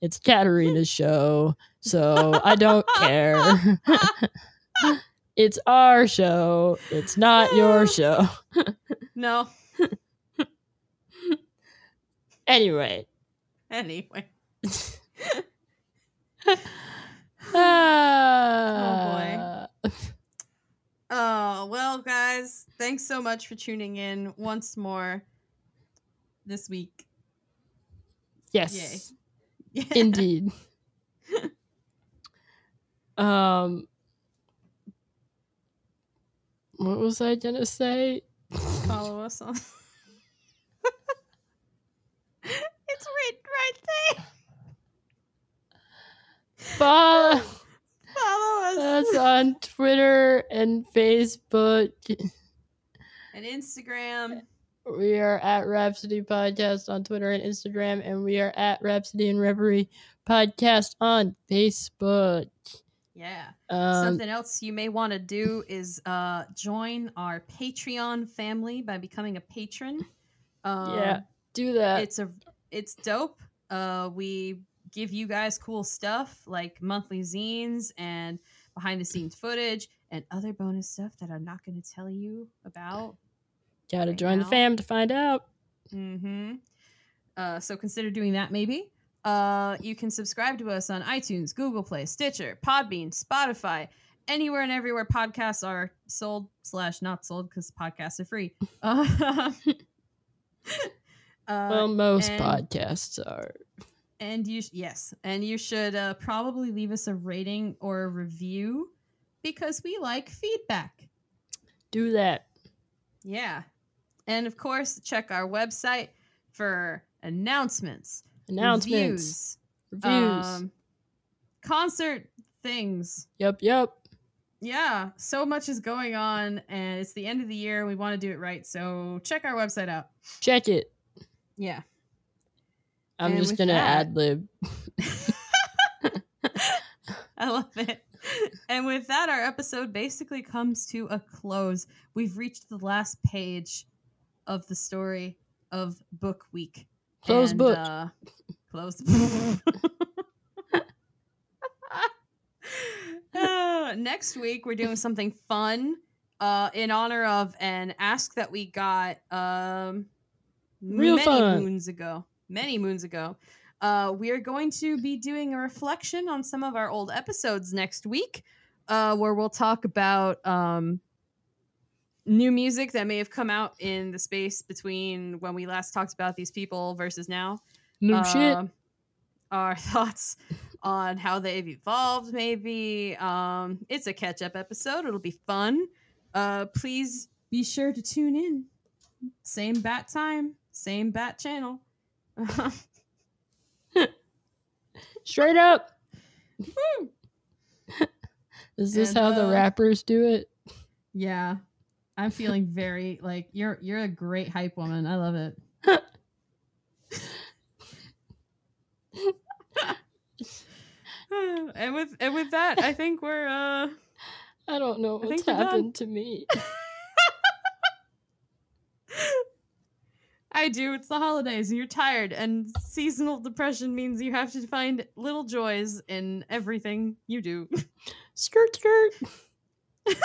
it's Katarina's show, so I don't [laughs] care. it's our show. It's not your [laughs] show. No. Anyway. Anyway. Ah. Oh, well, guys, thanks so much for tuning in once more this week. Yes. Yeah. [laughs] Indeed. um what was I gonna say? Follow us on. [laughs] it's written right there. Follow [laughs] Follow us. us on Twitter and Facebook. and Instagram. We are at Rhapsody Podcast on Twitter and Instagram, and we are at Rhapsody and Reverie Podcast on Facebook. Yeah. Um, Something else you may want to do is uh, join our Patreon family by becoming a patron. Um, Yeah. do that. it's a it's dope. Uh, we give you guys cool stuff like monthly zines and behind the scenes footage and other bonus stuff that I'm not going to tell you about. Gotta right join the fam to find out. Mm-hmm. Uh, so consider doing that maybe. Uh, you can subscribe to us on iTunes, Google Play, Stitcher, Podbean, Spotify, anywhere and everywhere podcasts are sold slash not sold because podcasts are free. [laughs] Uh, [laughs] uh, well, most and- podcasts are. and you sh- yes, and you should uh, probably leave us a rating or a review because we like feedback. Do that. Yeah, and of course, check our website for announcements, Announcements, reviews, reviews. um, concert things. yep, yep. Yeah, so much is going on, and it's the end of the year. We want to do it right, so check our website out. Check it. Yeah. I'm And just gonna that- ad lib. [laughs] [laughs] I love it. And with that, our episode basically comes to a close. We've reached the last page of the story of Book Week. Close And, book. Uh, close. [laughs] [laughs] Uh, next week, we're doing something fun uh, in honor of an ask that we got um, Real many fun. moons ago. Many moons ago. Uh, we are going to be doing a reflection on some of our old episodes next week, uh, where we'll talk about um, new music that may have come out in the space between when we last talked about these people versus now. No shit. Um, Our [laughs] thoughts on how they've evolved, maybe. Um, it's a catch up episode. It'll be fun. Uh, please be sure to tune in. Same bat time, same bat channel. [laughs] Straight up. [laughs] Is this And, how the uh, rappers do it? yeah, I'm feeling very like you're you're a great hype woman. I love it. [sighs] and with and with that, I think we're uh I don't know I what's think happened to me. [laughs] I do. It's the holidays and you're tired, and seasonal depression means you have to find little joys in everything you do. skirt, skirt. [laughs]